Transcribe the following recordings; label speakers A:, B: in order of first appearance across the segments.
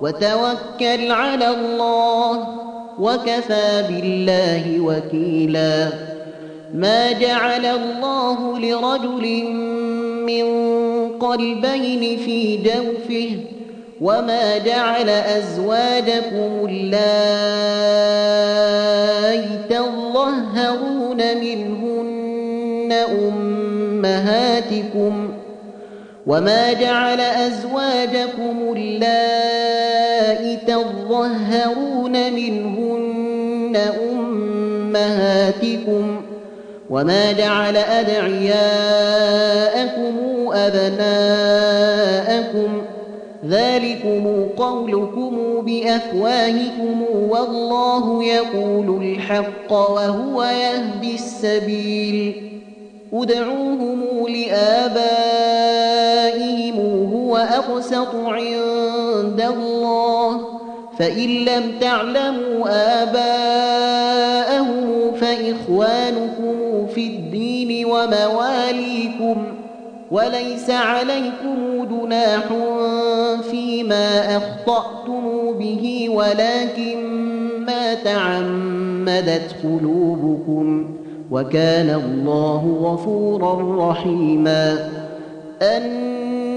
A: وتوكل على الله وكفى بالله وكيلا. ما جعل الله لرجل من قلبين في جوفه وما جعل أزواجكم اللائي تظهرون منهن أمهاتكم وما جعل أزواجكم اللائي تظهرون منهن أمهاتكم وما جعل أدعياءكم أبناءكم ذلكم قولكم بأفواهكم والله يقول الحق وهو يهدي السبيل ادعوهم لآبائهم هو أقسط عند الله فإن لم تعلموا آباءهم فإخوانكم في الدين ومواليكم وليس عليكم جناح فيما أخطأتم به ولكن ما تعمدت قلوبكم وكان الله غفورا رحيما.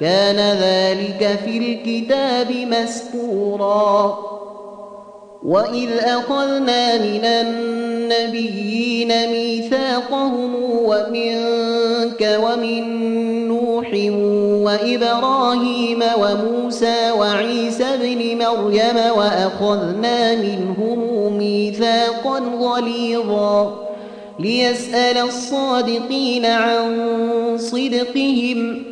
A: كان ذلك في الكتاب مسكورا وإذ أخذنا من النبيين ميثاقهم ومنك ومن نوح وإبراهيم وموسى وعيسى بن مريم وأخذنا منهم ميثاقا غليظا. ليسأل الصادقين عن صدقهم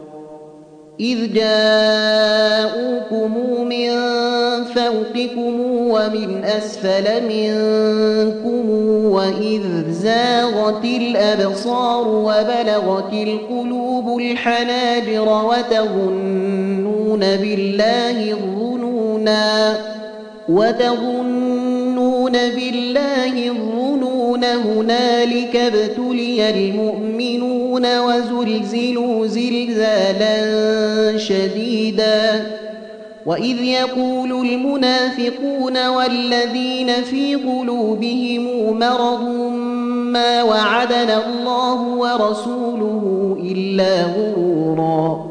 A: إذ جاءوكم من فوقكم ومن أسفل منكم وإذ زاغت الأبصار وبلغت القلوب الحناجر وتظنون بالله الظنونا وتظنون بالله الظنون هنالك ابتلي المؤمنون وزلزلوا زلزالا شديدا. وإذ يقول المنافقون والذين في قلوبهم مرض ما وعدنا الله ورسوله إلا غرورا.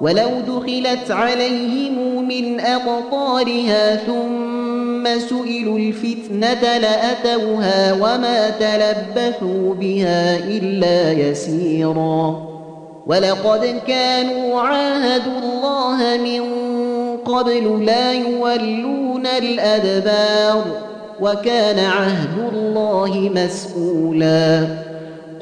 A: ولو دخلت عليهم من أقطارها ثم سئلوا الفتنة لأتوها وما تلبثوا بها إلا يسيرا. ولقد كانوا عاهدوا الله من قبل لا يولون الأدبار وكان عهد الله مسؤولا.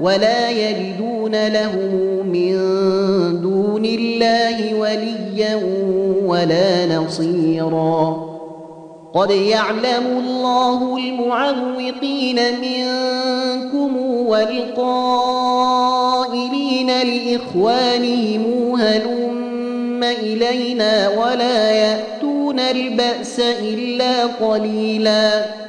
A: ولا يجدون له من دون الله وليا ولا نصيرا. قد يعلم الله المعوقين منكم والقائلين لإخوانهم هلم إلينا ولا يأتون البأس إلا قليلاً.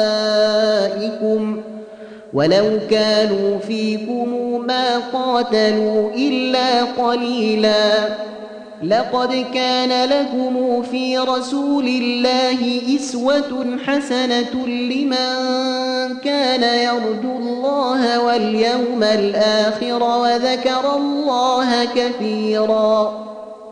A: ولو كانوا فيكم ما قاتلوا إلا قليلا لقد كان لكم في رسول الله إسوة حسنة لمن كان يرجو الله واليوم الآخر وذكر الله كثيرا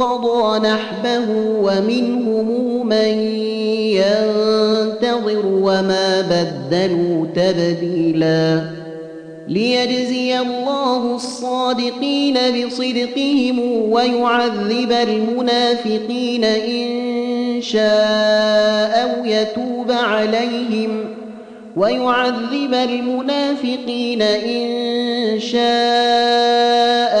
A: قضى نحبه ومنهم من ينتظر وما بدلوا تبديلا ليجزي الله الصادقين بصدقهم ويعذب المنافقين إن شاء أو يتوب عليهم ويعذب المنافقين إن شاء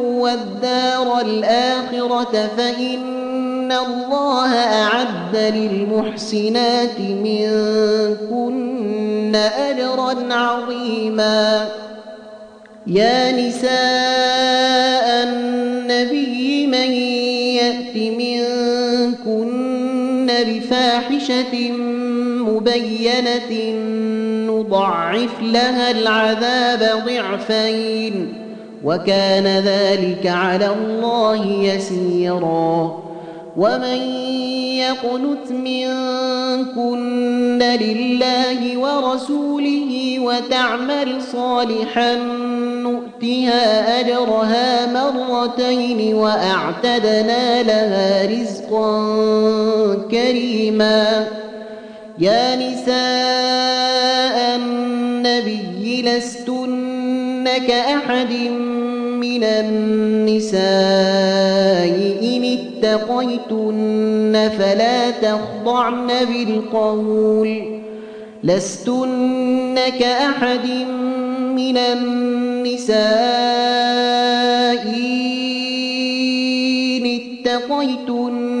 A: والدار الآخرة فإن الله أعد للمحسنات منكن أجرا عظيما. يا نساء النبي من يأت منكن بفاحشة مبينة يضعف لها العذاب ضعفين. وكان ذلك على الله يسيرا. ومن يقنت منكن لله ورسوله وتعمل صالحا نؤتها أجرها مرتين وأعتدنا لها رزقا كريما. يا نساء النبي لستن كأحد من النساء إن اتقيتن فلا تخضعن بالقول. لستن كأحد من النساء إن اتقيتن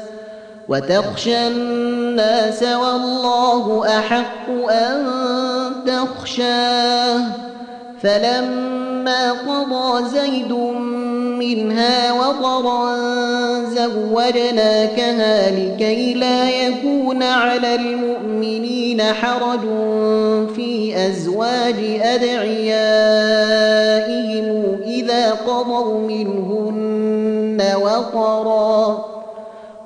A: وتخشى الناس والله أحق أن تخشاه. فلما قضى زيد منها وطرا زوجناكها لكي لا يكون على المؤمنين حرج في أزواج أدعيائهم إذا قضوا منهن وطرا.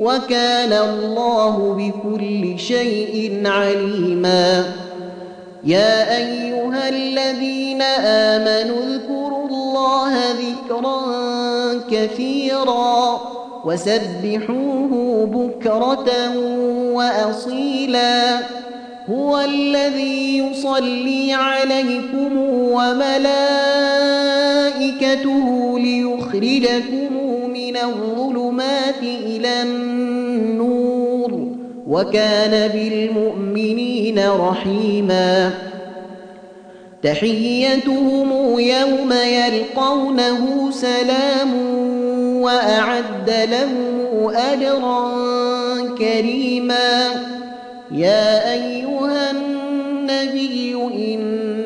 A: وكان الله بكل شيء عليما. يا أيها الذين آمنوا اذكروا الله ذكرا كثيرا وسبحوه بكرة وأصيلا. هو الذي يصلي عليكم وملائكته ليخرجكم من الظلمات إلى النور وكان بالمؤمنين رحيما. تحيتهم يوم يلقونه سلام وأعد لهم أجرا كريما. يا أيها النبي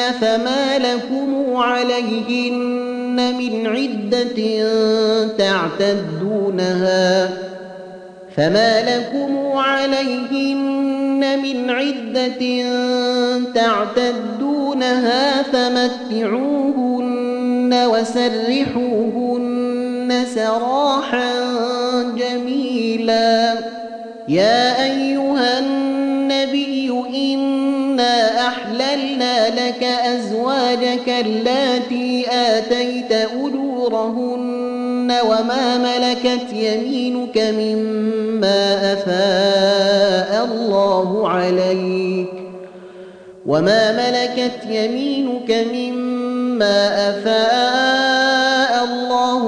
A: فما لكم عليهن من عده تعتدونها فما لكم عليهن من عده تعتدونها فمتعوهن وسرحوهن سراحا جميلا يا اللاتي آتيت أجورهن وما ملكت يمينك مما أفاء الله عليك وما ملكت يمينك مما أفاء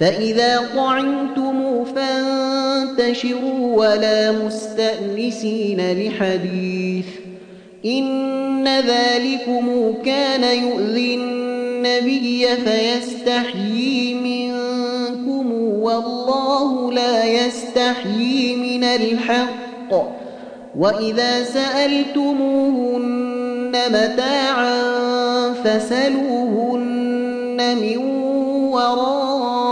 A: فإذا طعمتم فانتشروا ولا مستأنسين لحديث إن ذلكم كان يؤذي النبي فيستحيي منكم والله لا يستحيي من الحق وإذا سألتموهن متاعا فسلوهن من وراء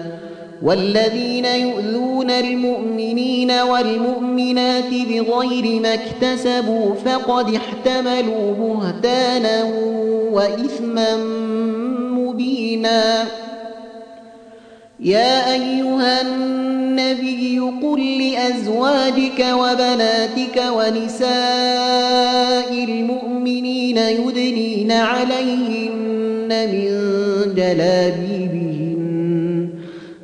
A: والذين يؤذون المؤمنين والمؤمنات بغير ما اكتسبوا فقد احتملوا بهتانا وإثما مبينا. يا أيها النبي قل لأزواجك وبناتك ونساء المؤمنين يدنين عليهن من جلابيبهن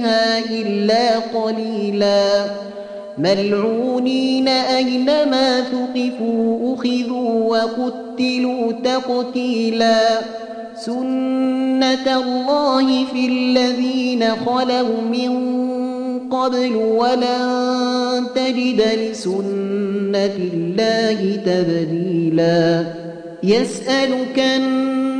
A: فيها إلا قليلا. ملعونين أينما ثقفوا أخذوا وقتلوا تقتيلا. سنة الله في الذين خلوا من قبل ولن تجد لسنة الله تبديلا. يسألك الناس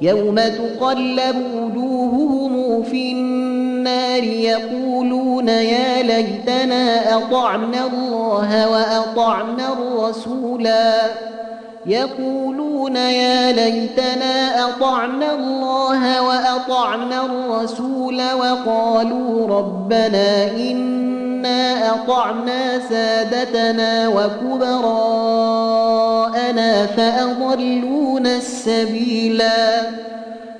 A: يوم تقلب وجوههم في النار يقولون يا ليتنا أطعنا الله وأطعنا الرسولا يقولون يا ليتنا أطعنا الله وأطعنا الرسول وقالوا ربنا إنا أطعنا سادتنا وكبراءنا فأضلونا السبيلا.